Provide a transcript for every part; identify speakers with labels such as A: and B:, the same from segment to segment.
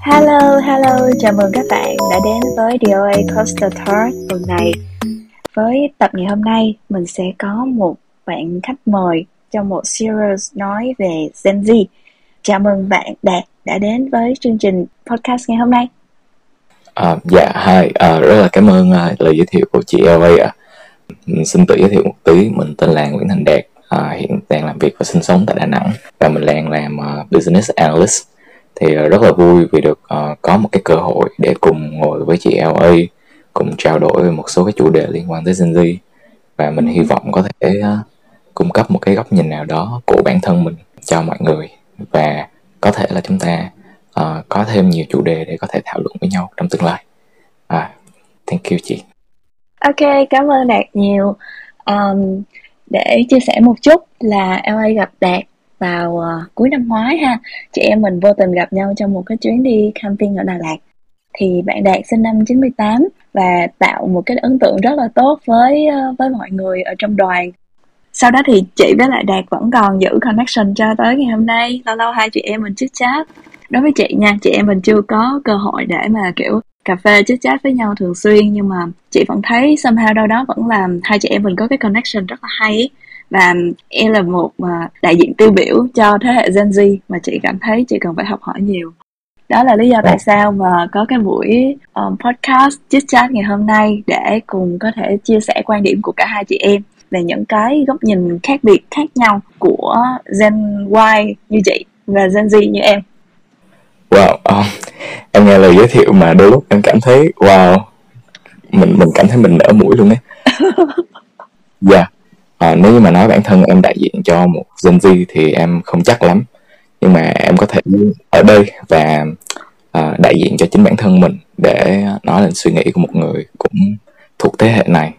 A: Hello, hello, chào mừng các bạn đã đến với DOA Coaster Talk tuần này. Với tập ngày hôm nay, mình sẽ có một bạn khách mời trong một series nói về Gen Z. Chào mừng bạn Đạt đã đến với chương trình podcast ngày hôm nay.
B: À, dạ, hi, à, rất là cảm ơn uh, lời giới thiệu của chị LA ạ. Mình xin tự giới thiệu một tí, mình tên là Nguyễn Thành Đạt, à, hiện đang làm việc và sinh sống tại Đà Nẵng và mình đang làm uh, business analyst thì uh, rất là vui vì được uh, có một cái cơ hội để cùng ngồi với chị LA cùng trao đổi về một số cái chủ đề liên quan tới Gen Z và mình hy vọng có thể uh, cung cấp một cái góc nhìn nào đó của bản thân mình cho mọi người và có thể là chúng ta uh, có thêm nhiều chủ đề để có thể thảo luận với nhau trong tương lai. À, thank you chị.
A: Ok, cảm ơn Đạt nhiều. Um, để chia sẻ một chút là LA gặp Đạt vào uh, cuối năm ngoái ha. Chị em mình vô tình gặp nhau trong một cái chuyến đi camping ở Đà Lạt. Thì bạn Đạt sinh năm 98 và tạo một cái ấn tượng rất là tốt với uh, với mọi người ở trong đoàn. Sau đó thì chị với lại Đạt vẫn còn giữ connection cho tới ngày hôm nay. Lâu lâu hai chị em mình chit chat. Đối với chị nha chị em mình chưa có cơ hội để mà kiểu cà phê chit chat với nhau thường xuyên nhưng mà chị vẫn thấy somehow đâu đó vẫn làm hai chị em mình có cái connection rất là hay ấy. Và em là một uh, đại diện tiêu biểu cho thế hệ Gen Z mà chị cảm thấy chị cần phải học hỏi nhiều. Đó là lý do tại sao mà có cái buổi um, podcast chit chat ngày hôm nay để cùng có thể chia sẻ quan điểm của cả hai chị em về những cái góc nhìn khác biệt khác nhau của Gen Y như chị và Gen Z như em.
B: Wow, uh, em nghe lời giới thiệu mà đôi lúc em cảm thấy wow, mình mình cảm thấy mình nở mũi luôn ấy. Dạ. yeah à, nếu như mà nói bản thân em đại diện cho một Gen Z thì em không chắc lắm nhưng mà em có thể ở đây và à, đại diện cho chính bản thân mình để nói lên suy nghĩ của một người cũng thuộc thế hệ này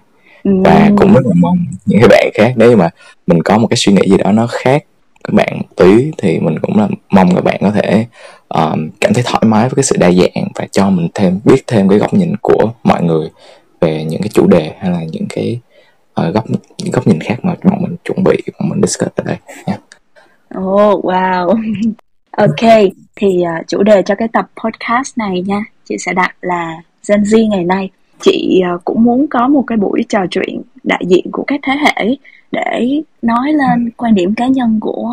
B: và cũng rất là mong những cái bạn khác nếu mà mình có một cái suy nghĩ gì đó nó khác các bạn tí thì mình cũng là mong các bạn có thể um, cảm thấy thoải mái với cái sự đa dạng và cho mình thêm biết thêm cái góc nhìn của mọi người về những cái chủ đề hay là những cái uh, góc những góc nhìn khác mà bọn mình chuẩn bị bọn mình discuss ở đây nha.
A: Oh wow. ok, thì uh, chủ đề cho cái tập podcast này nha, chị sẽ đặt là Gen Z ngày nay. Chị uh, cũng muốn có một cái buổi trò chuyện đại diện của các thế hệ để nói lên quan điểm cá nhân của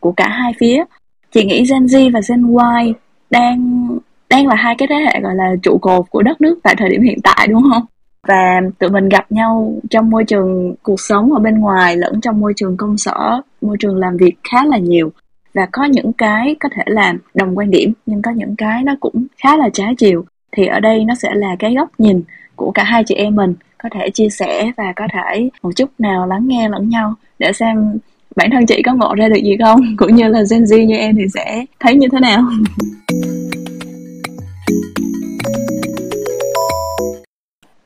A: của cả hai phía. Chị nghĩ Gen Z và Gen Y đang đang là hai cái thế hệ gọi là trụ cột của đất nước tại thời điểm hiện tại, đúng không? và tụi mình gặp nhau trong môi trường cuộc sống ở bên ngoài lẫn trong môi trường công sở, môi trường làm việc khá là nhiều và có những cái có thể là đồng quan điểm, nhưng có những cái nó cũng khá là trái chiều thì ở đây nó sẽ là cái góc nhìn của cả hai chị em mình, có thể chia sẻ và có thể một chút nào lắng nghe lẫn nhau để xem bản thân chị có ngộ ra được gì không cũng như là Gen Z như em thì sẽ thấy như thế nào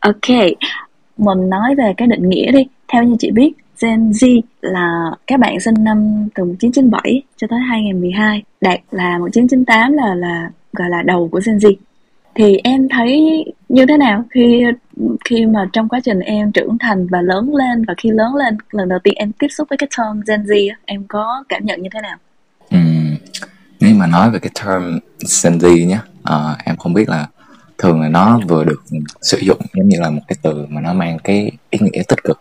A: Ok, mình nói về cái định nghĩa đi. Theo như chị biết, Gen Z là các bạn sinh năm từ 1997 cho tới 2012. Đạt là 1998 là là gọi là đầu của Gen Z. Thì em thấy như thế nào? Khi khi mà trong quá trình em trưởng thành và lớn lên và khi lớn lên lần đầu tiên em tiếp xúc với cái term Gen Z em có cảm nhận như thế nào?
B: Ừ, nếu mà nói về cái term Gen Z nhé, uh, em không biết là thường là nó vừa được sử dụng giống như là một cái từ mà nó mang cái ý nghĩa tích cực.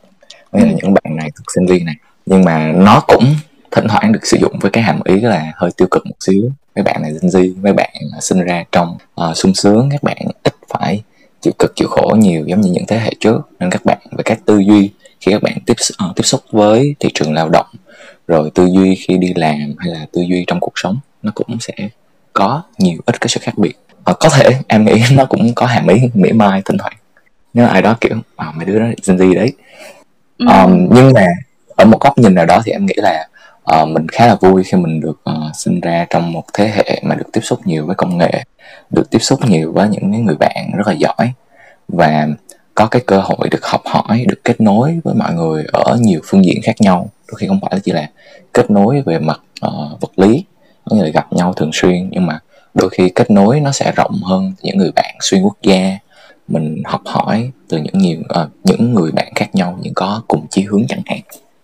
B: Với là những bạn này thuộc sinh viên này nhưng mà nó cũng thỉnh thoảng được sử dụng với cái hàm ý là hơi tiêu cực một xíu. Mấy bạn này Gen Z mấy bạn sinh ra trong uh, sung sướng các bạn ít phải chịu cực chịu khổ nhiều giống như những thế hệ trước. Nên các bạn về các tư duy khi các bạn tiếp uh, tiếp xúc với thị trường lao động rồi tư duy khi đi làm hay là tư duy trong cuộc sống nó cũng sẽ có nhiều ít cái sự khác biệt. À, có thể em nghĩ nó cũng có hàm ý mỉa mai thỉnh thoảng. Nếu ai đó kiểu à, mấy đứa đó Gen Z đấy. Ừ. um, nhưng mà ở một góc nhìn nào đó thì em nghĩ là uh, mình khá là vui khi mình được uh, sinh ra trong một thế hệ mà được tiếp xúc nhiều với công nghệ được tiếp xúc nhiều với những người bạn rất là giỏi và có cái cơ hội được học hỏi được kết nối với mọi người ở nhiều phương diện khác nhau. Đôi khi không phải là chỉ là kết nối về mặt uh, vật lý có nghĩa là gặp nhau thường xuyên nhưng mà đôi khi kết nối nó sẽ rộng hơn những người bạn xuyên quốc gia. Mình học hỏi từ những nhiều uh, những người bạn khác nhau những có cùng chí hướng chẳng hạn.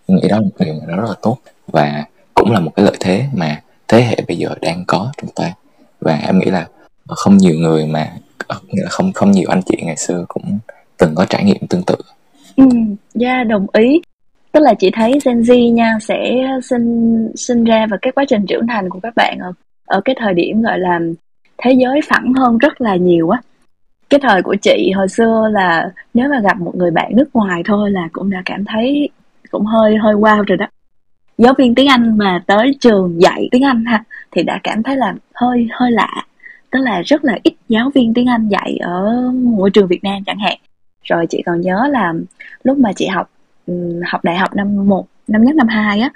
B: Mình nghĩ đó là một điều mà nó rất là tốt và cũng là một cái lợi thế mà thế hệ bây giờ đang có trong tay. Và em nghĩ là không nhiều người mà không không nhiều anh chị ngày xưa cũng từng có trải nghiệm tương tự.
A: Ừ yeah, đồng ý. Tức là chị thấy Gen Z nha sẽ sinh sinh ra và cái quá trình trưởng thành của các bạn ở ở cái thời điểm gọi là thế giới phẳng hơn rất là nhiều á. Cái thời của chị hồi xưa là nếu mà gặp một người bạn nước ngoài thôi là cũng đã cảm thấy cũng hơi hơi wow rồi đó giáo viên tiếng Anh mà tới trường dạy tiếng Anh ha thì đã cảm thấy là hơi hơi lạ. Tức là rất là ít giáo viên tiếng Anh dạy ở môi trường Việt Nam chẳng hạn. Rồi chị còn nhớ là lúc mà chị học ừ, học đại học năm 1, năm nhất năm 2 á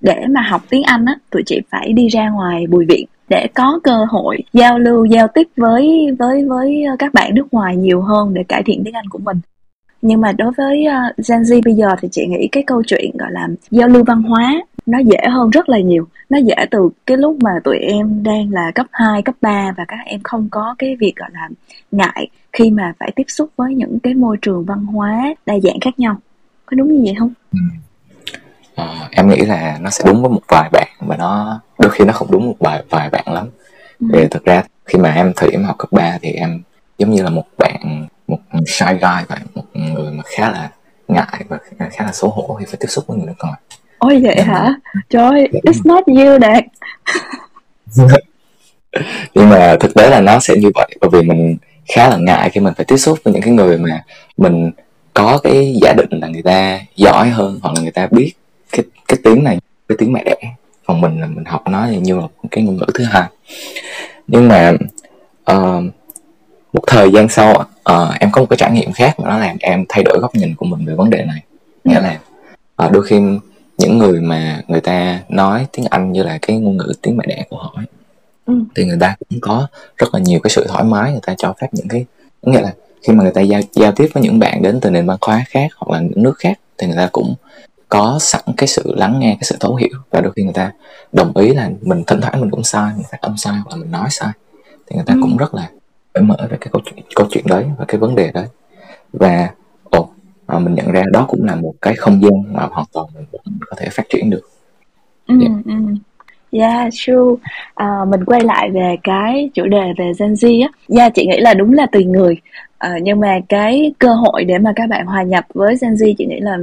A: để mà học tiếng Anh á tụi chị phải đi ra ngoài bùi viện để có cơ hội giao lưu giao tiếp với với với các bạn nước ngoài nhiều hơn để cải thiện tiếng Anh của mình nhưng mà đối với uh, Gen Z bây giờ thì chị nghĩ cái câu chuyện gọi là giao lưu văn hóa nó dễ hơn rất là nhiều nó dễ từ cái lúc mà tụi em đang là cấp 2, cấp 3 và các em không có cái việc gọi là ngại khi mà phải tiếp xúc với những cái môi trường văn hóa đa dạng khác nhau có đúng như vậy không? Ừ.
B: À, em nghĩ là nó sẽ đúng với một vài bạn và nó đôi khi nó không đúng một vài vài bạn lắm. Ừ. Vì thực ra khi mà em thử em học cấp 3 thì em giống như là một bạn một shy guy vậy một người mà khá là ngại và khá là xấu hổ khi phải tiếp xúc với người nước ngoài
A: ôi vậy hả? trời dạ. it's not you đạt
B: nhưng mà thực tế là nó sẽ như vậy bởi vì mình khá là ngại khi mình phải tiếp xúc với những cái người mà mình có cái giả định là người ta giỏi hơn hoặc là người ta biết cái cái tiếng này cái tiếng mẹ đẻ. Còn mình là mình học nó như là một cái ngôn ngữ thứ hai. Nhưng mà uh, một thời gian sau uh, em có một cái trải nghiệm khác mà nó làm em thay đổi góc nhìn của mình về vấn đề này nghĩa ừ. là uh, đôi khi những người mà người ta nói tiếng Anh như là cái ngôn ngữ tiếng mẹ đẻ của họ ấy, ừ. thì người ta cũng có rất là nhiều cái sự thoải mái người ta cho phép những cái nghĩa là khi mà người ta giao, giao tiếp với những bạn đến từ nền văn hóa khác hoặc là những nước khác thì người ta cũng có sẵn cái sự lắng nghe cái sự thấu hiểu và đôi khi người ta đồng ý là mình thỉnh thoảng mình cũng sai mình phát âm sai hoặc là mình nói sai thì người ta ừ. cũng rất là cởi mở về cái câu chuyện câu chuyện đấy và cái vấn đề đấy và ồ à, mình nhận ra đó cũng là một cái không gian mà hoàn toàn mình có thể phát triển được
A: ừ, yeah. Ừ. Yeah, true. À, mình quay lại về cái chủ đề về Gen Z á. Yeah, chị nghĩ là đúng là tùy người. À, nhưng mà cái cơ hội để mà các bạn hòa nhập với Gen Z chị nghĩ là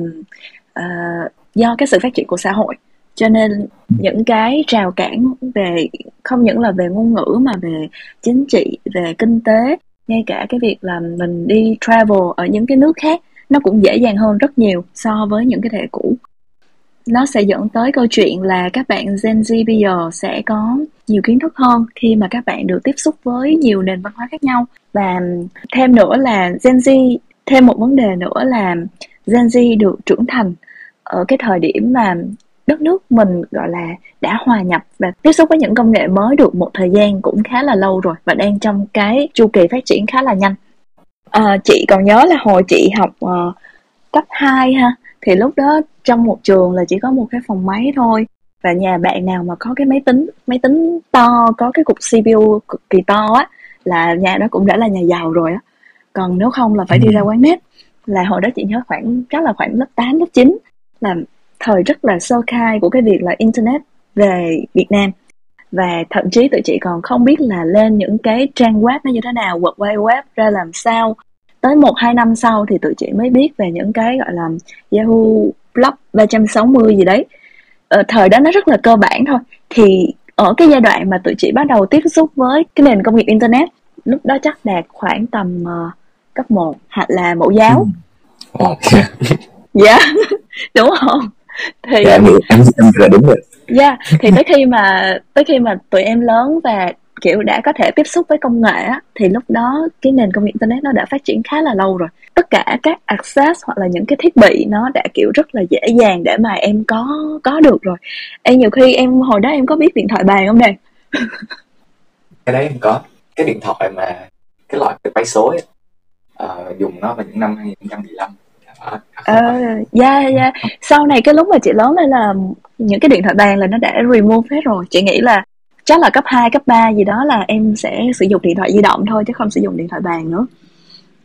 A: uh, do cái sự phát triển của xã hội cho nên những cái rào cản về, không những là về ngôn ngữ mà về chính trị, về kinh tế, ngay cả cái việc là mình đi travel ở những cái nước khác, nó cũng dễ dàng hơn rất nhiều so với những cái thể cũ. Nó sẽ dẫn tới câu chuyện là các bạn Gen Z bây giờ sẽ có nhiều kiến thức hơn khi mà các bạn được tiếp xúc với nhiều nền văn hóa khác nhau. Và thêm nữa là Gen Z, thêm một vấn đề nữa là Gen Z được trưởng thành ở cái thời điểm mà đất nước mình gọi là đã hòa nhập và tiếp xúc với những công nghệ mới được một thời gian cũng khá là lâu rồi và đang trong cái chu kỳ phát triển khá là nhanh. À, chị còn nhớ là hồi chị học uh, cấp 2 ha thì lúc đó trong một trường là chỉ có một cái phòng máy thôi và nhà bạn nào mà có cái máy tính máy tính to có cái cục CPU cực kỳ to á là nhà đó cũng đã là nhà giàu rồi á. Còn nếu không là phải đi ra ừ. quán net. Là hồi đó chị nhớ khoảng chắc là khoảng lớp 8, lớp 9 là thời rất là sơ khai của cái việc là internet về Việt Nam và thậm chí tụi chị còn không biết là lên những cái trang web nó như thế nào, World Wide Web ra làm sao. Tới một hai năm sau thì tụi chị mới biết về những cái gọi là Yahoo Blog 360 gì đấy. Ờ, thời đó nó rất là cơ bản thôi. Thì ở cái giai đoạn mà tụi chị bắt đầu tiếp xúc với cái nền công nghiệp internet, lúc đó chắc đạt khoảng tầm uh, cấp 1 hoặc là mẫu giáo.
B: Ừ. Okay.
A: Dạ, đúng không?
B: Thì dạ, em, em, em là đúng rồi.
A: Dạ yeah, thì tới khi mà tới khi mà tụi em lớn và kiểu đã có thể tiếp xúc với công nghệ á thì lúc đó cái nền công nghệ internet nó đã phát triển khá là lâu rồi. Tất cả các access hoặc là những cái thiết bị nó đã kiểu rất là dễ dàng để mà em có có được rồi. Em nhiều khi em hồi đó em có biết điện thoại bàn không đây
B: cái đấy em có. Cái điện thoại mà cái loại bay số ấy, uh, dùng nó vào những năm 2015
A: ờ dạ dạ. Sau này cái lúc mà chị lớn lên là những cái điện thoại bàn là nó đã remove hết rồi. Chị nghĩ là chắc là cấp 2, cấp 3 gì đó là em sẽ sử dụng điện thoại di động thôi chứ không sử dụng điện thoại bàn nữa.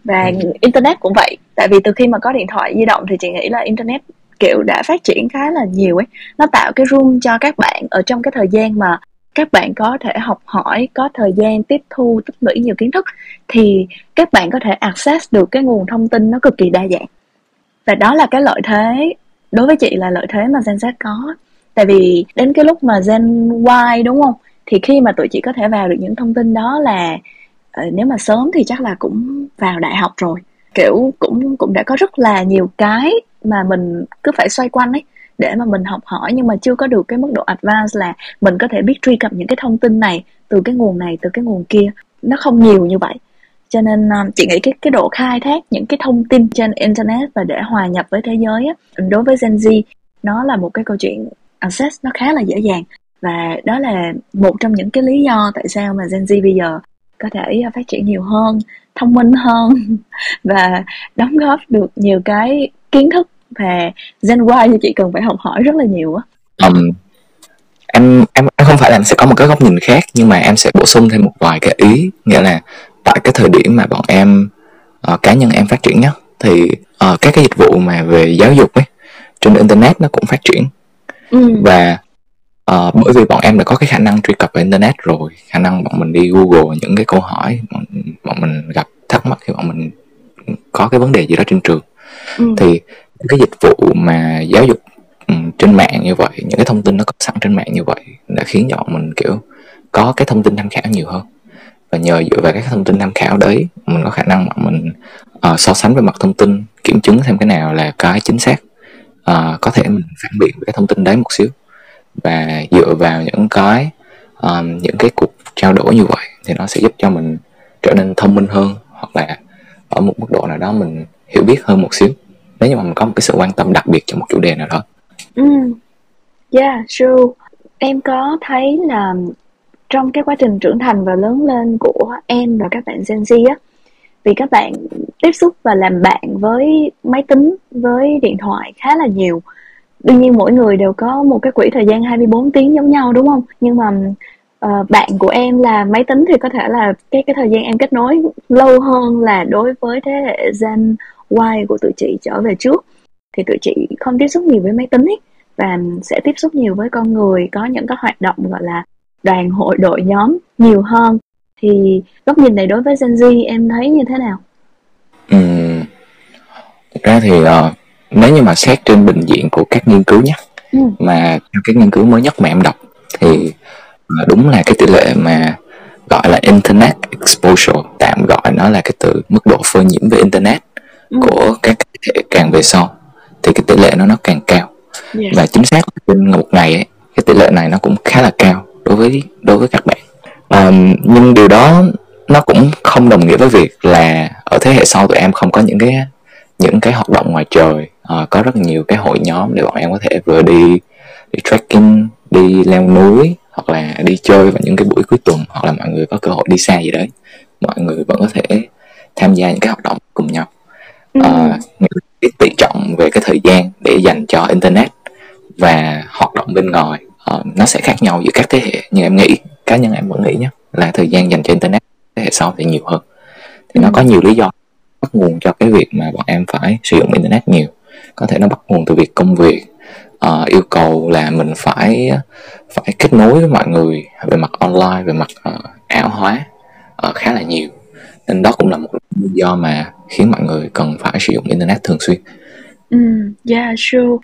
A: Và ừ. internet cũng vậy. Tại vì từ khi mà có điện thoại di động thì chị nghĩ là internet kiểu đã phát triển khá là nhiều ấy. Nó tạo cái room cho các bạn ở trong cái thời gian mà các bạn có thể học hỏi có thời gian tiếp thu tích lũy nhiều kiến thức thì các bạn có thể access được cái nguồn thông tin nó cực kỳ đa dạng và đó là cái lợi thế, đối với chị là lợi thế mà Gen Z có. Tại vì đến cái lúc mà Gen Y, đúng không? Thì khi mà tụi chị có thể vào được những thông tin đó là ờ, nếu mà sớm thì chắc là cũng vào đại học rồi. Kiểu, cũng cũng đã có rất là nhiều cái mà mình cứ phải xoay quanh ấy, để mà mình học hỏi. Nhưng mà chưa có được cái mức độ advance là mình có thể biết truy cập những cái thông tin này từ cái nguồn này, từ cái nguồn kia. Nó không nhiều như vậy cho nên ờ, chị nghĩ cái cái độ khai thác những cái thông tin trên internet và để hòa nhập với thế giới á, đối với Gen Z nó là một cái câu chuyện access nó khá là dễ dàng. Và đó là một trong những cái lý do tại sao mà Gen Z bây giờ có thể ờ, phát triển nhiều hơn thông minh hơn và đóng góp được nhiều cái kiến thức về Gen Y thì chị cần phải học hỏi rất là nhiều á.
B: Um, em em em không phải là em sẽ có một cái góc nhìn khác nhưng mà em sẽ bổ sung thêm một vài cái ý nghĩa là tại cái thời điểm mà bọn em uh, cá nhân em phát triển nhất thì uh, các cái dịch vụ mà về giáo dục ấy trên internet nó cũng phát triển ừ. và uh, bởi vì bọn em đã có cái khả năng truy cập vào internet rồi khả năng bọn mình đi google những cái câu hỏi bọn, bọn mình gặp thắc mắc khi bọn mình có cái vấn đề gì đó trên trường ừ. thì cái dịch vụ mà giáo dục um, trên mạng như vậy những cái thông tin nó có sẵn trên mạng như vậy đã khiến cho bọn mình kiểu có cái thông tin tham khảo nhiều hơn và nhờ dựa vào các thông tin tham khảo đấy mình có khả năng mà mình uh, so sánh về mặt thông tin kiểm chứng xem cái nào là cái chính xác uh, có thể mình phản biện với cái thông tin đấy một xíu và dựa vào những cái um, những cái cuộc trao đổi như vậy thì nó sẽ giúp cho mình trở nên thông minh hơn hoặc là ở một mức độ nào đó mình hiểu biết hơn một xíu nếu như mà mình có một cái sự quan tâm đặc biệt cho một chủ đề nào đó.
A: Ừ, yeah, true. Em có thấy là trong cái quá trình trưởng thành và lớn lên của em và các bạn Gen Z á vì các bạn tiếp xúc và làm bạn với máy tính với điện thoại khá là nhiều. Đương nhiên mỗi người đều có một cái quỹ thời gian 24 tiếng giống nhau đúng không? Nhưng mà uh, bạn của em là máy tính thì có thể là cái cái thời gian em kết nối lâu hơn là đối với thế hệ Gen Y của tụi chị trở về trước. Thì tụi chị không tiếp xúc nhiều với máy tính ấy và sẽ tiếp xúc nhiều với con người có những cái hoạt động gọi là đoàn hội đội nhóm nhiều hơn thì góc nhìn này đối với Gen Z em thấy như thế nào?
B: Ừ, thực ra thì uh, nếu như mà xét trên bình diện của các nghiên cứu nhé ừ. mà theo cái nghiên cứu mới nhất mà em đọc thì uh, đúng là cái tỷ lệ mà gọi là internet exposure tạm gọi nó là cái từ mức độ phơi nhiễm về internet ừ. của các thế càng về sau thì cái tỷ lệ nó nó càng cao yes. và chính xác trên một ngày ấy cái tỷ lệ này nó cũng khá là cao đối với đối với các bạn. Um, nhưng điều đó nó cũng không đồng nghĩa với việc là ở thế hệ sau tụi em không có những cái những cái hoạt động ngoài trời. Uh, có rất nhiều cái hội nhóm để bọn em có thể vừa đi đi trekking đi leo núi hoặc là đi chơi vào những cái buổi cuối tuần hoặc là mọi người có cơ hội đi xa gì đấy. Mọi người vẫn có thể tham gia những cái hoạt động cùng nhau. Uh, cái tỷ trọng về cái thời gian để dành cho internet và hoạt động bên ngoài uh, nó sẽ khác nhau giữa các thế hệ nhưng em nghĩ cá nhân em vẫn nghĩ nhé là thời gian dành cho internet thế hệ sau thì nhiều hơn thì ừ. nó có nhiều lý do bắt nguồn cho cái việc mà bọn em phải sử dụng internet nhiều có thể nó bắt nguồn từ việc công việc uh, yêu cầu là mình phải phải kết nối với mọi người về mặt online về mặt uh, ảo hóa uh, khá là nhiều nên đó cũng là một lý do mà khiến mọi người cần phải sử dụng internet thường xuyên.
A: Ừ, yeah, sure.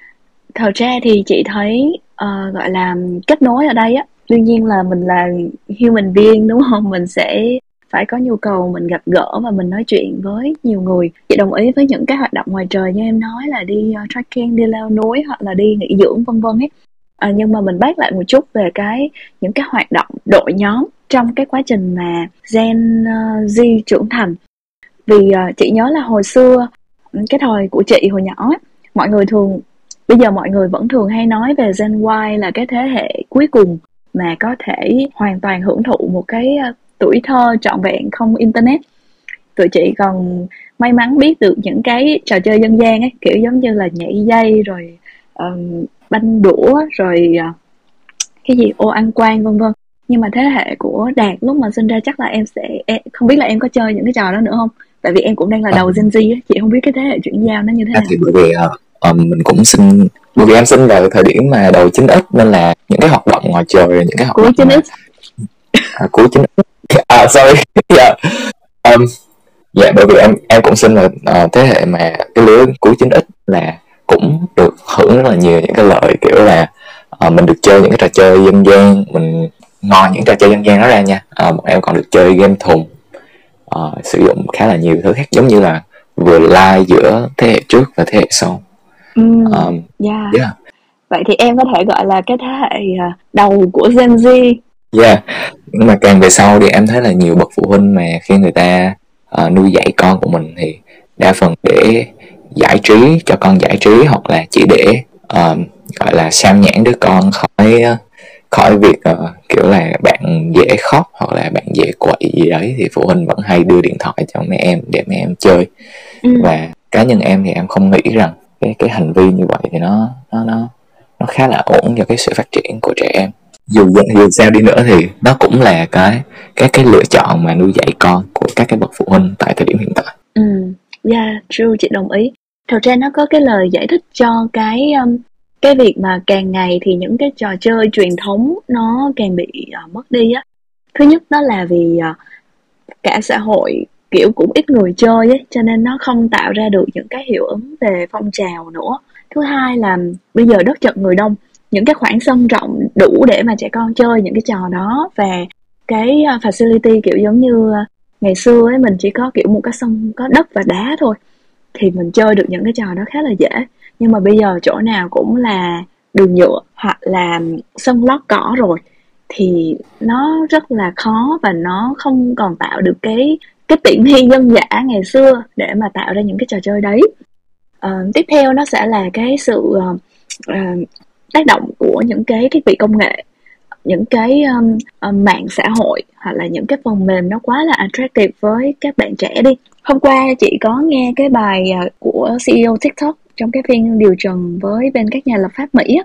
A: Thật ra thì chị thấy uh, gọi là kết nối ở đây á. Đương nhiên là mình là human being đúng không? Mình sẽ phải có nhu cầu mình gặp gỡ và mình nói chuyện với nhiều người. Chị đồng ý với những cái hoạt động ngoài trời như em nói là đi uh, trekking đi leo núi hoặc là đi nghỉ dưỡng vân vân ấy. À, nhưng mà mình bác lại một chút về cái những cái hoạt động đội nhóm trong cái quá trình mà Gen uh, Z trưởng thành. Vì uh, chị nhớ là hồi xưa ừ, cái thời của chị hồi nhỏ ấy, mọi người thường bây giờ mọi người vẫn thường hay nói về Gen Y là cái thế hệ cuối cùng mà có thể hoàn toàn hưởng thụ một cái ờ, tuổi thơ trọn vẹn không internet. Tụi chị còn may mắn biết được những cái trò chơi dân gian ấy kiểu giống như là nhảy dây rồi um, banh đũa rồi uh, cái gì ô ăn quan vân vân. Nhưng mà thế hệ của đạt lúc mà sinh ra chắc là em sẽ em, không biết là em có chơi những cái trò đó nữa không? Tại vì em cũng đang là đầu Gen Z á chị không biết cái thế hệ chuyển giao nó như thế nào.
B: thì bởi vì um, mình cũng sinh bởi vì em sinh vào thời điểm mà đầu 9x nên là những cái hoạt động ngoài trời những cái hoạt
A: cuối
B: động
A: 9x
B: à, cuối 9x à sorry. Yeah. um, dạ bởi vì em em cũng sinh vào uh, thế hệ mà cái lứa cuối 9x là cũng được hưởng rất là nhiều những cái lợi kiểu là uh, mình được chơi những cái trò chơi dân gian mình ngoài những trò chơi dân gian đó ra nha. Uh, bọn em còn được chơi game thùng uh, sử dụng khá là nhiều thứ khác giống như là vừa lai giữa thế hệ trước và thế hệ sau um,
A: yeah.
B: yeah
A: vậy thì em có thể gọi là cái thế hệ à, đầu của Gen Z
B: yeah nhưng mà càng về sau thì em thấy là nhiều bậc phụ huynh mà khi người ta uh, nuôi dạy con của mình thì đa phần để giải trí cho con giải trí hoặc là chỉ để uh, gọi là sao nhãn đứa con khỏi khỏi việc uh, kiểu là bạn dễ khóc hoặc là bạn dễ quậy gì đấy thì phụ huynh vẫn hay đưa điện thoại cho mẹ em để mẹ em chơi ừ. và cá nhân em thì em không nghĩ rằng cái cái hành vi như vậy thì nó nó nó nó khá là ổn cho cái sự phát triển của trẻ em dù dù sao đi nữa thì nó cũng là cái cái cái lựa chọn mà nuôi dạy con của các cái bậc phụ huynh tại thời điểm hiện tại.
A: Ừ, yeah, true chị đồng ý. Thật ra nó có cái lời giải thích cho cái um, cái việc mà càng ngày thì những cái trò chơi truyền thống nó càng bị uh, mất đi á. Thứ nhất đó là vì uh, cả xã hội kiểu cũng ít người chơi ấy, cho nên nó không tạo ra được những cái hiệu ứng về phong trào nữa. Thứ hai là bây giờ đất chật người đông, những cái khoảng sân rộng đủ để mà trẻ con chơi những cái trò đó. Và cái à, facility kiểu giống như à, ngày xưa ấy, mình chỉ có kiểu một cái sân, có đất và đá thôi, thì mình chơi được những cái trò đó khá là dễ. Nhưng mà bây giờ chỗ nào cũng là đường nhựa hoặc là sân lót cỏ rồi, thì nó rất là khó và nó không còn tạo được cái cái tiện nghi dân giả ngày xưa để mà tạo ra những cái trò chơi đấy. Uh, tiếp theo nó sẽ là cái sự uh, uh, tác động của những cái thiết bị công nghệ những cái um, um, mạng xã hội hoặc là những cái phần mềm nó quá là attractive với các bạn trẻ đi. Hôm qua chị có nghe cái bài uh, của CEO TikTok trong cái phiên điều trần với bên các nhà lập pháp Mỹ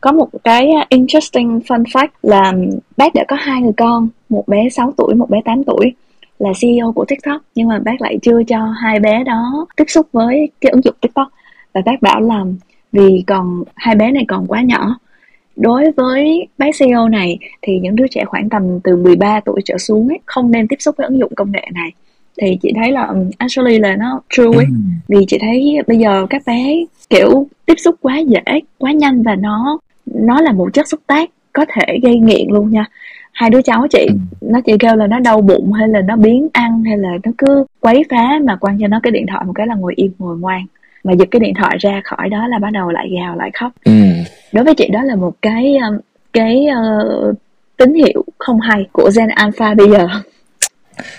A: có một cái interesting fun fact là bác đã có hai người con một bé 6 tuổi một bé 8 tuổi là CEO của TikTok nhưng mà bác lại chưa cho hai bé đó tiếp xúc với cái ứng dụng TikTok. Và bác bảo là vì còn hai bé này còn quá nhỏ. Đối với bác CEO này thì những đứa trẻ khoảng tầm từ 13 tuổi trở xuống ấy, không nên tiếp xúc với ứng dụng công nghệ này. Thì chị thấy là um, actually là nó true ấy. Ừ. vì chị thấy bây giờ các bé kiểu tiếp xúc quá dễ quá nhanh và nó nó là một chất xúc tác có thể gây nghiện luôn nha hai đứa cháu chị ừ. nó chỉ kêu là nó đau bụng hay là nó biến ăn hay là nó cứ quấy phá mà quan cho nó cái điện thoại một cái là ngồi im ngồi ngoan mà giật cái điện thoại ra khỏi đó là bắt đầu lại gào lại khóc ừ. đối với chị đó là một cái um, cái uh, tín hiệu không hay của Gen Alpha bây giờ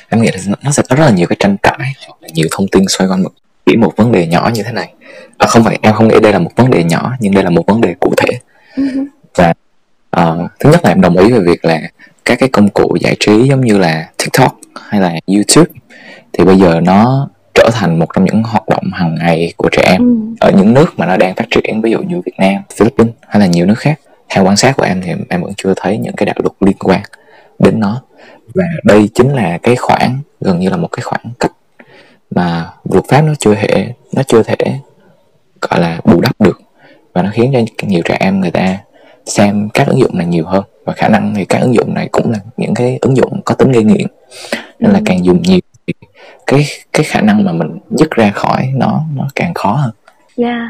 B: em nghĩ là nó sẽ có rất là nhiều cái tranh cãi nhiều thông tin xoay quanh một chỉ một vấn đề nhỏ như thế này à, không phải em không nghĩ đây là một vấn đề nhỏ nhưng đây là một vấn đề cụ thể uh-huh. và uh, thứ nhất là em đồng ý về việc là các cái công cụ giải trí giống như là TikTok hay là YouTube thì bây giờ nó trở thành một trong những hoạt động hàng ngày của trẻ em ừ. ở những nước mà nó đang phát triển ví dụ như Việt Nam, Philippines hay là nhiều nước khác. Theo quan sát của em thì em vẫn chưa thấy những cái đạo luật liên quan đến nó và đây chính là cái khoảng gần như là một cái khoảng cách mà luật pháp nó chưa thể nó chưa thể gọi là bù đắp được và nó khiến cho nhiều trẻ em người ta xem các ứng dụng này nhiều hơn và khả năng thì các ứng dụng này cũng là những cái ứng dụng có tính gây nghiện nên ừ. là càng dùng nhiều thì cái cái khả năng mà mình dứt ra khỏi nó nó càng khó hơn.
A: Yeah,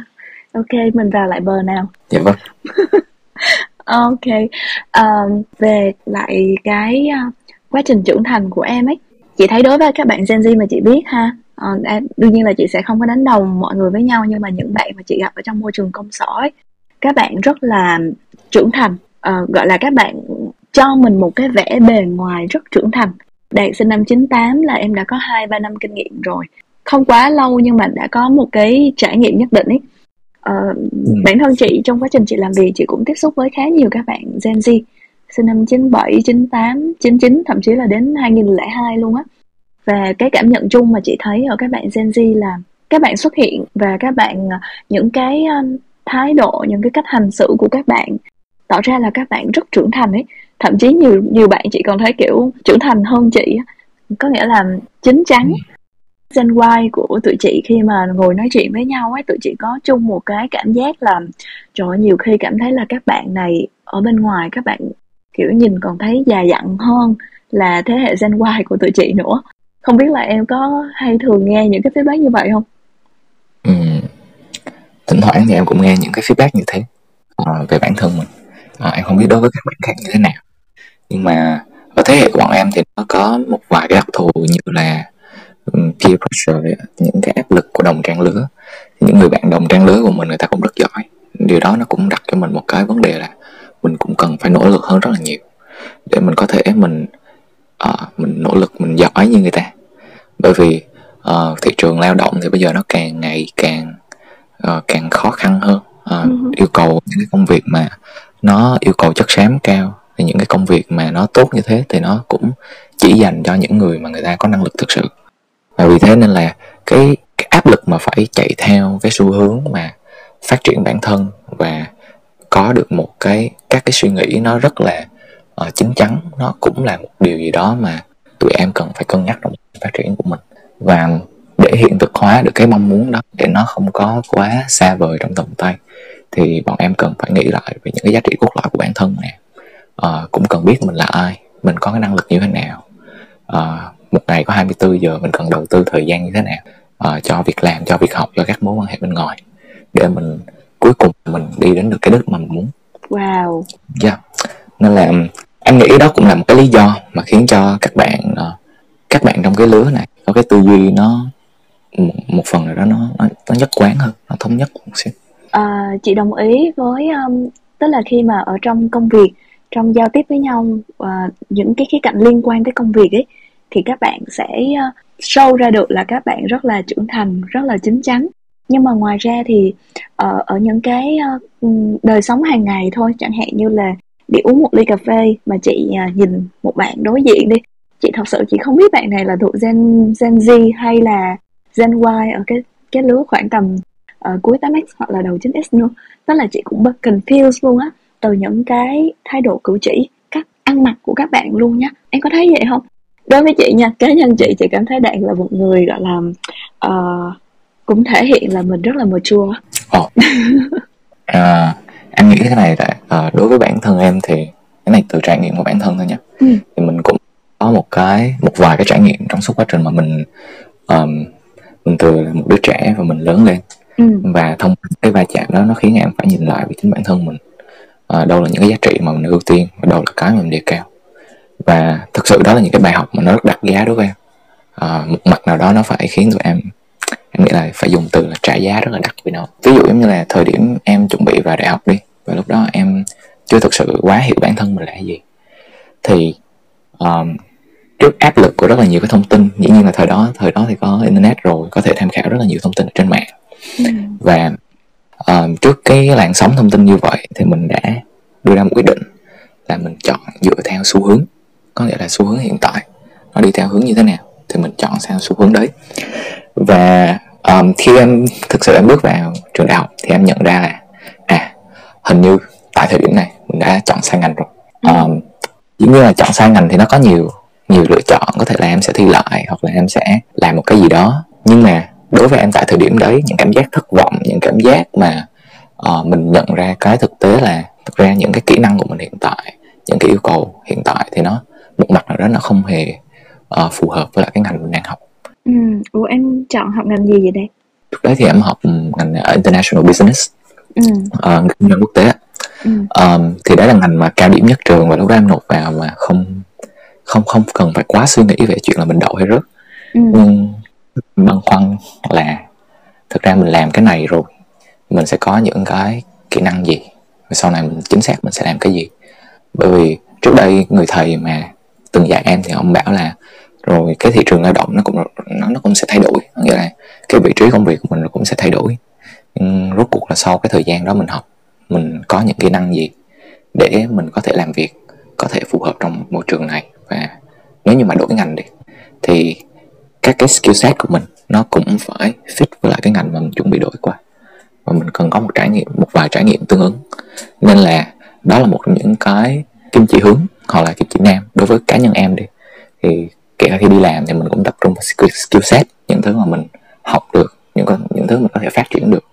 A: ok mình vào lại bờ nào.
B: Dạ vâng.
A: ok, um, về lại cái uh, quá trình trưởng thành của em ấy, chị thấy đối với các bạn Gen Z mà chị biết ha, uh, đương nhiên là chị sẽ không có đánh đồng mọi người với nhau nhưng mà những bạn mà chị gặp ở trong môi trường công sở ấy, các bạn rất là trưởng thành. Uh, gọi là các bạn cho mình một cái vẻ bề ngoài rất trưởng thành. Đạt sinh năm 98 là em đã có hai ba năm kinh nghiệm rồi. Không quá lâu nhưng mà đã có một cái trải nghiệm nhất định ấy. Uh, ừ. bản thân chị trong quá trình chị làm việc chị cũng tiếp xúc với khá nhiều các bạn Gen Z. Sinh năm 97, 98, 99 thậm chí là đến 2002 luôn á. Và cái cảm nhận chung mà chị thấy ở các bạn Gen Z là các bạn xuất hiện và các bạn những cái thái độ những cái cách hành xử của các bạn tỏ ra là các bạn rất trưởng thành ấy. Thậm chí nhiều nhiều bạn chị còn thấy kiểu trưởng thành hơn chị có nghĩa là chín chắn. Gen Y của tụi chị khi mà ngồi nói chuyện với nhau ấy tụi chị có chung một cái cảm giác là trời ơi, nhiều khi cảm thấy là các bạn này ở bên ngoài các bạn kiểu nhìn còn thấy già dặn hơn là thế hệ Gen Y của tụi chị nữa. Không biết là em có hay thường nghe những cái feedback như vậy không?
B: Ừ. Thỉnh thoảng thì em cũng nghe những cái feedback như thế uh, về bản thân mình. Uh, em không biết đối với các bạn khác như thế nào. Nhưng mà ở thế hệ của bọn em thì nó có một vài cái đặc thù như là peer pressure những cái áp lực của đồng trang lứa. Những người bạn đồng trang lứa của mình người ta cũng rất giỏi. Điều đó nó cũng đặt cho mình một cái vấn đề là mình cũng cần phải nỗ lực hơn rất là nhiều để mình có thể mình uh, mình nỗ lực mình giỏi như người ta. Bởi vì uh, thị trường lao động thì bây giờ nó càng ngày càng uh, càng khó khăn hơn. Uh, yêu cầu những cái công việc mà nó yêu cầu chất xám cao thì những cái công việc mà nó tốt như thế thì nó cũng chỉ dành cho những người mà người ta có năng lực thực sự. Và vì thế nên là cái, cái áp lực mà phải chạy theo cái xu hướng mà phát triển bản thân và có được một cái các cái suy nghĩ nó rất là uh, chín chắn nó cũng là một điều gì đó mà tụi em cần phải cân nhắc trong phát triển của mình. Và để hiện thực hóa được cái mong muốn đó để nó không có quá xa vời trong tầm tay. Thì bọn em cần phải nghĩ lại về những cái giá trị cốt lõi của bản thân nè. Uh, cũng cần biết mình là ai mình có cái năng lực như thế nào. Uh, một ngày có 24 giờ mình cần đầu tư thời gian như thế nào. Uh, cho việc làm cho việc học cho các mối quan hệ bên ngoài. Để mình cuối cùng mình đi đến được cái đích mà mình muốn.
A: Wow.
B: Yeah. nên là em nghĩ đó cũng là một cái lý do mà khiến cho các bạn các bạn trong cái lứa này có cái tư duy nó một, một phần nào đó nó, nó nó nhất quán hơn nó thống nhất một xíu.
A: À, chị đồng ý với um, tức là khi mà ở trong công việc trong giao tiếp với nhau uh, những cái khía cạnh liên quan tới công việc ấy thì các bạn sẽ uh, show ra được là các bạn rất là trưởng thành rất là chín chắn. Nhưng mà ngoài ra thì uh, ở những cái uh, đời sống hàng ngày thôi chẳng hạn như là đi uống một ly cà phê mà chị uh, nhìn một bạn đối diện đi chị thật sự chị không biết bạn này là thuộc gen gen Z hay là gen Y ở cái cái lứa khoảng tầm uh, cuối 8x hoặc là đầu 9x nữa. Tức là chị cũng bất confused luôn á từ những cái thái độ cử chỉ cách ăn mặc của các bạn luôn nhá. Em có thấy vậy không? Đối với chị nha cá nhân chị chị cảm thấy bạn là một người gọi là uh, cũng thể hiện là mình rất là mature
B: Ồ. à, em nghĩ cái này là uh, đối với bản thân em thì cái này từ trải nghiệm của bản thân thôi nha. Ừ. thì mình cũng có một cái một vài cái trải nghiệm trong suốt quá trình mà mình um, mình từ một đứa trẻ và mình lớn lên. Ừ. và thông cái va chạm đó nó khiến em phải nhìn lại về chính bản thân mình. À, đâu là những cái giá trị mà mình ưu tiên và đâu là cái mà mình đề cao. Và thực sự đó là những cái bài học mà nó rất đắt giá đối với em. À, một mặt nào đó nó phải khiến tụi em em nghĩ là phải dùng từ là trả giá rất là đắt vì nó. Ví dụ giống như là thời điểm em chuẩn bị vào đại học đi và lúc đó em chưa thực sự quá hiểu bản thân mình là gì. Thì um, trước áp lực của rất là nhiều cái thông tin. Dĩ nhiên là thời đó thời đó thì có internet rồi có thể tham khảo rất là nhiều thông tin ở trên mạng. Ừ. và uh, trước cái làn sóng thông tin như vậy thì mình đã đưa ra một quyết định là mình chọn dựa theo xu hướng có nghĩa là xu hướng hiện tại nó đi theo hướng như thế nào thì mình chọn sang xu hướng đấy. Và um, khi em thực sự em bước vào trường đại học thì em nhận ra là à hình như tại thời điểm này mình đã chọn sai ngành rồi. Um, dĩ nhiên là chọn sai ngành thì nó có nhiều nhiều lựa chọn có thể là em sẽ thi lại hoặc là em sẽ làm một cái gì đó. Nhưng mà đối với em tại thời điểm đấy những cảm giác thất vọng những cảm giác mà uh, mình nhận ra cái thực tế là thực ra những cái kỹ năng của mình hiện tại những cái yêu cầu hiện tại thì nó một mặt nào đó nó không hề uh, phù hợp với lại cái ngành mình đang học.
A: Ừ ủa em chọn học ngành gì vậy đây?
B: Lúc đấy thì em học ngành uh, international business. Ừ. uh, kinh doanh quốc tế. Ừ. um, thì đấy là ngành mà cao điểm nhất trường và lúc đó em nộp vào mà không không không cần phải quá suy nghĩ về chuyện là mình đậu hay rớt. Ừ. nhưng băn khoăn là thực ra mình làm cái này rồi mình sẽ có những cái kỹ năng gì? Và sau này mình chính xác mình sẽ làm cái gì? Bởi vì trước đây người thầy mà từng dạy em thì ông bảo là rồi cái thị trường lao động nó cũng nó nó cũng sẽ thay đổi. Nghĩa là cái vị trí công việc của mình nó cũng sẽ thay đổi. Nhưng rốt cuộc là sau cái thời gian đó mình học mình có những kỹ năng gì để mình có thể làm việc có thể phù hợp trong môi trường này và nếu như mà đổi ngành đi thì các cái skill set của mình nó cũng phải fit với lại cái ngành mà mình chuẩn bị đổi qua. Và mình cần có một trải nghiệm một vài trải nghiệm tương ứng. Nên là đó là một trong những cái kim chỉ hướng hoặc là kim chỉ nam đối với cá nhân em đi. Thì kể cả khi đi làm thì mình cũng tập trung vào skill, set những thứ mà mình học được những những thứ mình có thể phát triển được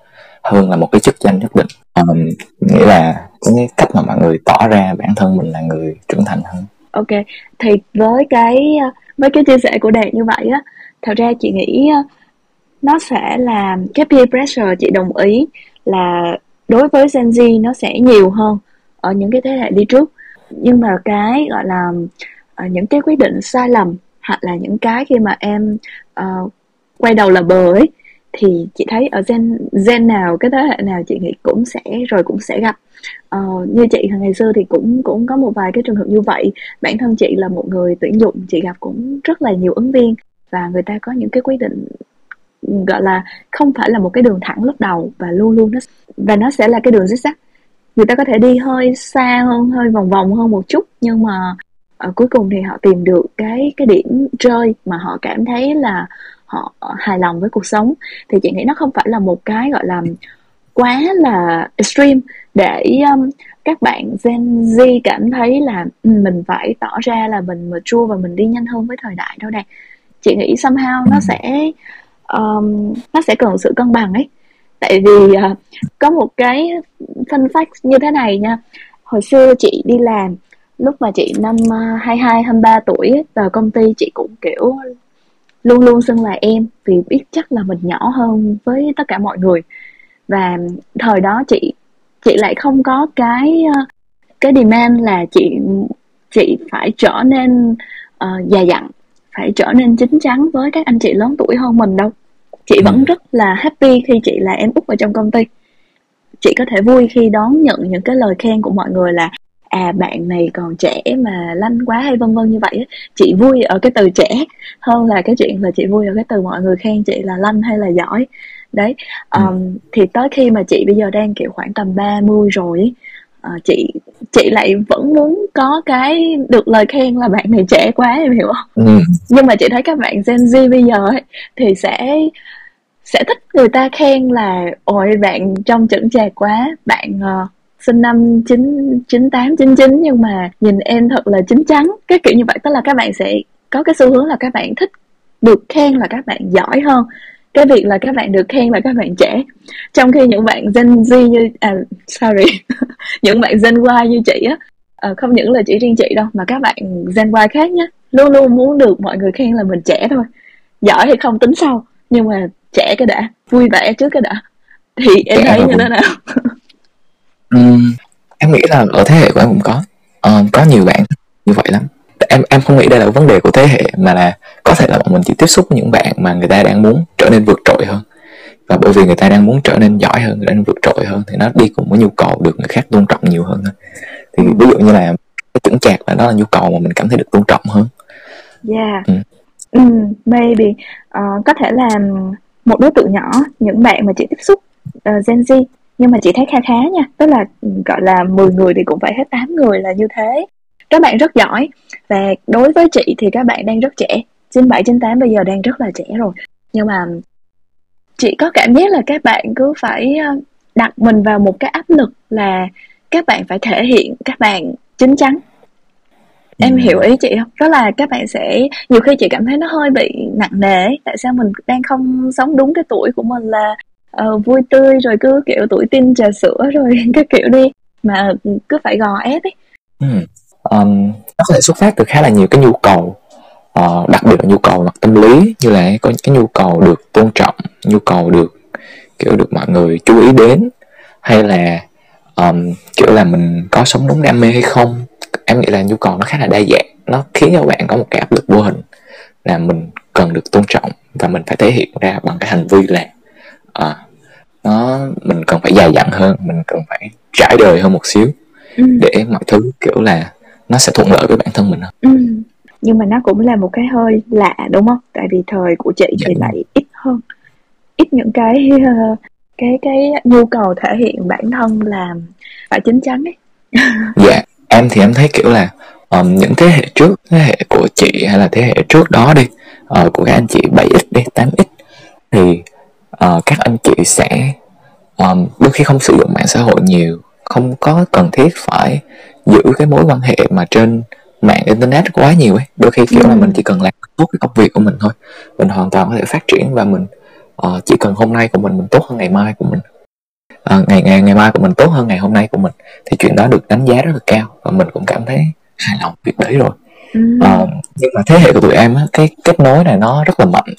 B: hơn là một cái chức danh nhất định. Um, nghĩa là cái cách mà mọi người tỏ ra bản thân mình là người trưởng thành hơn
A: ok. Thì với cái ờ, với cái chia sẻ của đạt như vậy á thật ra chị nghĩ ờ, nó sẽ là cái peer pressure chị đồng ý là đối với Gen Z nó sẽ nhiều hơn ở những cái thế hệ đi trước. Nhưng mà cái gọi là ờ, những cái quyết định sai lầm hoặc là những cái khi mà em uh, quay đầu là bờ ấy thì chị thấy ở gen gen nào cái thế hệ nào chị nghĩ cũng sẽ rồi cũng sẽ gặp uh, như chị ngày xưa thì cũng cũng có một vài cái trường hợp như vậy. Bản thân chị là một người tuyển dụng chị gặp cũng rất là nhiều ứng viên và người ta có những cái quyết định gọi là không phải là một cái đường thẳng lúc đầu và luôn luôn nó và nó sẽ là cái đường zigzag. Người ta có thể đi hơi xa hơn hơi vòng vòng hơn một chút nhưng mà ở cuối cùng thì họ tìm được cái cái điểm rơi mà họ cảm thấy là họ hài lòng với cuộc sống. Thì chị nghĩ nó không phải là một cái gọi là quá là extreme để um, các bạn Gen Z cảm thấy là ừ, mình phải tỏ ra là mình mature và mình đi nhanh hơn với thời đại đâu nè. Chị nghĩ somehow nó sẽ um, nó sẽ cần sự cân bằng ấy. Tại vì uh, có một cái fun fact như thế này nha. Hồi xưa chị đi làm lúc mà chị năm uh, 22 23 tuổi ấy, vào công ty chị cũng kiểu luôn luôn xưng là em vì biết chắc là mình nhỏ hơn với tất cả mọi người và thời đó chị chị lại không có cái ờ, cái demand là chị chị phải trở nên uh, già dặn phải trở nên chín chắn với các anh chị lớn tuổi hơn mình đâu. Chị vẫn ừ. rất là happy khi chị là em út ở trong công ty. Chị có thể vui khi đón nhận những cái lời khen của mọi người là à bạn này còn trẻ mà lanh quá hay vân vân như vậy chị vui ở cái từ trẻ hơn là cái chuyện là chị vui ở cái từ mọi người khen chị là lanh hay là giỏi đấy um, ừ. thì tới khi mà chị bây giờ đang kiểu khoảng tầm 30 rồi uh, chị chị lại vẫn muốn có cái được lời khen là bạn này trẻ quá em hiểu không ừ. nhưng mà chị thấy các bạn Gen Z bây giờ ấy, thì sẽ sẽ thích người ta khen là ôi bạn trông chững chạc quá bạn uh, sinh năm chín chín tám chín chín nhưng mà nhìn em thật là chín chắn cái kiểu như vậy tức là các bạn sẽ có cái xu hướng là các bạn thích được khen là các bạn giỏi hơn cái việc là các bạn được khen là các bạn trẻ. Trong khi những bạn Gen Z như à sorry những bạn Gen Y như chị á à, không những là chỉ riêng chị đâu mà các bạn Gen Y khác nhé luôn luôn muốn được mọi người khen là mình trẻ thôi. Giỏi hay không tính sau nhưng mà trẻ cái đã vui vẻ trước cái đã. Thì em thấy như thế nào?
B: Um, em nghĩ là ở thế hệ của em cũng có. Uh, có nhiều bạn như vậy lắm em em không nghĩ đây là vấn đề của thế hệ mà là có thể là bọn mình chỉ tiếp xúc với những bạn mà người ta đang muốn trở nên vượt trội hơn. Và bởi vì người ta đang muốn trở nên giỏi hơn trở nên vượt trội hơn thì nó đi cùng với nhu cầu được người khác tôn trọng nhiều hơn thì ví dụ như là cái chững chạc là đó là nhu cầu mà mình cảm thấy được tôn trọng hơn.
A: Yeah. Ừ. Mm, maybe. Uh, có thể là một đối tượng nhỏ những bạn mà chị tiếp xúc uh, Gen Z nhưng mà chị thấy khá khá nha. Tức là ừ, gọi là 10 người thì cũng phải hết 8 người là như thế các bạn rất giỏi. Và đối với chị thì các bạn đang rất trẻ. 97, 98 bây giờ đang rất là trẻ rồi. Nhưng mà chị có cảm giác là các bạn cứ phải ờ, đặt mình vào một cái áp lực là các bạn phải thể hiện các bạn chín chắn. Em ừ. hiểu ý chị không? Đó là các bạn sẽ nhiều khi chị cảm thấy nó hơi bị nặng nề tại sao mình đang không sống đúng cái tuổi của mình là uh, vui tươi rồi cứ kiểu tuổi tin trà sữa rồi cái kiểu đi. Mà cứ phải gò ép ấy.
B: Ừ. um, nó có thể xuất phát từ khá là nhiều cái nhu cầu uh, đặc biệt là nhu cầu mặt tâm lý như là có cái nhu cầu được tôn trọng nhu cầu được kiểu được mọi người chú ý đến hay là um, kiểu là mình có sống đúng đam mê hay không em nghĩ là nhu cầu nó khá là đa dạng nó khiến cho bạn có một cái áp lực vô hình là mình cần được tôn trọng và mình phải thể hiện ra bằng cái hành vi là à, nó mình cần phải dài dặn hơn mình cần phải trải đời hơn một xíu ừ. để mọi thứ kiểu là nó sẽ thuận lợi với bản thân mình hơn
A: ừ. nhưng mà nó cũng là một cái hơi lạ đúng không tại vì thời của chị dạ. thì lại ít hơn ít những cái cái cái nhu cầu thể hiện bản thân là phải chín chắn ấy
B: dạ em thì em thấy kiểu là um, những thế hệ trước thế hệ của chị hay là thế hệ trước đó đi uh, của các anh chị 7x đi 8x thì uh, các anh chị sẽ um, đôi khi không sử dụng mạng xã hội nhiều không có cần thiết phải giữ cái mối quan hệ mà trên mạng internet quá nhiều ấy. Đôi khi kiểu
A: ừ.
B: là mình chỉ cần làm tốt cái công việc của mình thôi. Mình hoàn toàn có thể phát triển và mình uh, chỉ cần hôm nay của mình mình tốt hơn ngày mai của mình. Uh, ngày ngày ngày mai của mình tốt hơn ngày hôm nay của mình thì chuyện đó được đánh giá rất là cao và mình cũng cảm thấy hài lòng việc đấy rồi. Ừ. uh, nhưng mà thế hệ của tụi em á cái kết nối này nó rất là mạnh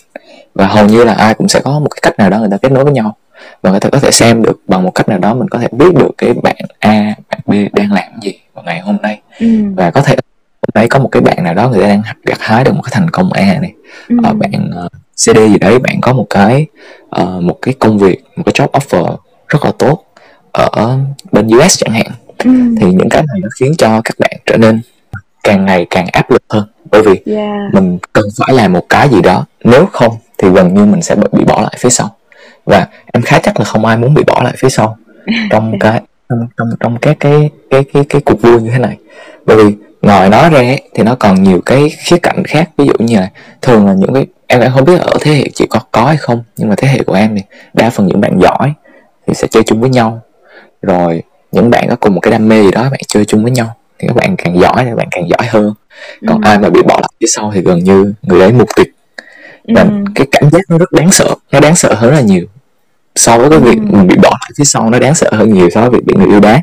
B: và hầu như là ai cũng sẽ có một cái cách nào đó người ta kết nối với nhau và người ta có thể xem được bằng một cách nào đó mình có thể biết được cái bạn A bạn B đang làm gì vào ngày hôm nay ừ. và có thể hôm nay có một cái bạn nào đó người ta đang gặt hái được một cái thành công A này ừ. uh, bạn uh, ờ, CD gì đấy bạn có một cái uh, một cái công việc một cái job offer rất là tốt ở bên US chẳng hạn ừ. thì những cái này nó khiến cho các bạn trở nên càng ngày càng áp lực hơn bởi vì yeah. mình cần phải làm một cái gì đó nếu không thì gần như mình sẽ bị bỏ lại phía sau và em khá chắc là không ai muốn bị bỏ lại phía sau trong cái trong trong trong cái cái cái cái cái cuộc vui như thế này. Bởi vì ngoài nó ra thì nó còn nhiều cái khía cạnh khác. Ví dụ như là thường là những cái em em không biết ở thế hệ chị có có hay không nhưng mà thế hệ của em thì đa phần những bạn giỏi thì sẽ chơi chung với nhau. Rồi những bạn có cùng một cái đam mê gì đó bạn chơi chung với nhau thì các bạn càng giỏi thì bạn càng giỏi hơn. Còn ừ. ai mà bị bỏ lại phía sau thì gần như người ấy mục tịch và ừ. cái cảm giác nó rất đáng sợ nó đáng sợ hơn rất là nhiều so với cái việc ừ. bị bỏ lại phía sau nó đáng sợ hơn nhiều so với việc bị người yêu đá.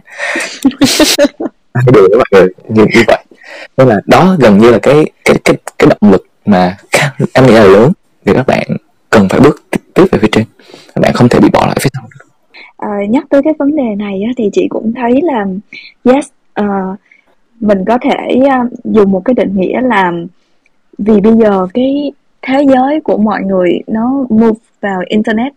B: Hai điều các bạn ơi như, như vậy. Nên là đó gần như là cái cái cái cái động lực mà em nghĩ là lớn thì các bạn cần phải bước tiếp về phía trên. Các bạn không thể bị bỏ lại phía sau được.
A: À, nhắc tới cái vấn đề này á, thì chị cũng thấy là yes uh, mình có thể uh, dùng một cái định nghĩa là vì bây giờ cái thế giới của mọi người nó move vào internet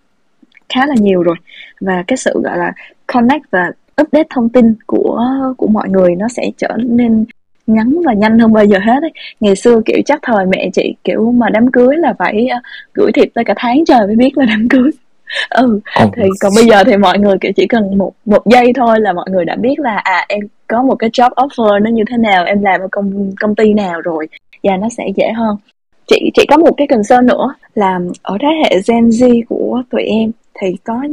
A: khá là nhiều rồi. Và cái sự gọi là connect và update thông tin của của mọi người nó sẽ trở nên ngắn và nhanh hơn bao giờ hết ấy. ngày xưa kiểu chắc thời mẹ chị kiểu mà đám cưới là phải uh, gửi thiệp tới cả tháng trời mới biết là đám cưới. Ừ thì còn bây giờ thì mọi người kiểu chỉ cần một một giây thôi là mọi người đã biết là à em có một cái job offer nó như thế nào em làm ở công công ty nào rồi và nó sẽ dễ hơn. Chị chị có một cái concern nữa là ở thế hệ Gen Z của tụi em thì có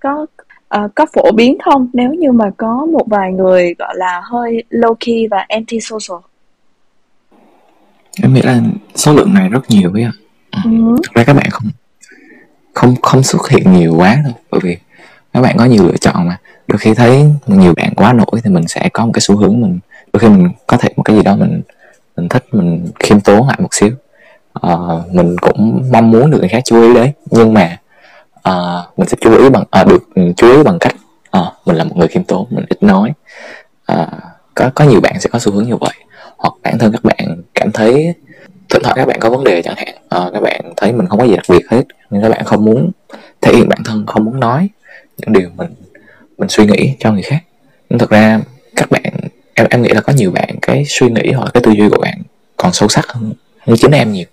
A: có uh, có phổ biến không? Nếu như mà có một vài người gọi là hơi low key và anti social
B: em nghĩ là số lượng này rất nhiều ấy ạ. Ừ. thực ra các bạn không không không xuất hiện nhiều quá đâu bởi vì các bạn có nhiều lựa chọn mà. Đôi khi thấy nhiều bạn quá nổi thì mình sẽ có một cái xu hướng mình đôi khi mình có thể một cái gì đó mình mình thích mình khiêm tốn lại một xíu. Uh, mình cũng mong muốn được người khác chú ý đấy nhưng mà à, mình sẽ chú ý bằng à, được ừ, chú ý bằng cách à, mình là một người khiêm tốn mình ít nói. À, có có nhiều bạn sẽ có xu hướng như vậy. Hoặc bản thân các bạn cảm thấy thỉnh thoảng các bạn có vấn đề chẳng hạn à, các bạn thấy mình không có gì đặc biệt hết nhưng các bạn không muốn thể hiện bản thân không muốn nói những điều mình mình suy nghĩ cho người khác. Nhưng thật ra các bạn em em nghĩ là có nhiều bạn cái suy nghĩ hoặc cái tư duy của bạn còn sâu sắc hơn hơn chính em nhiều.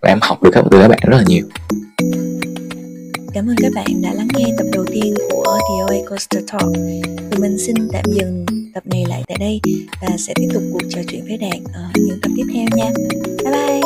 B: Và em học được các từ các bạn rất là nhiều.
C: Cảm ơn các bạn đã lắng nghe tập đầu tiên của The Coaster Talk. Tụi mình xin tạm dừng tập này lại tại đây và sẽ tiếp tục cuộc trò chuyện với Đạt ở những tập tiếp theo nha. Bye bye!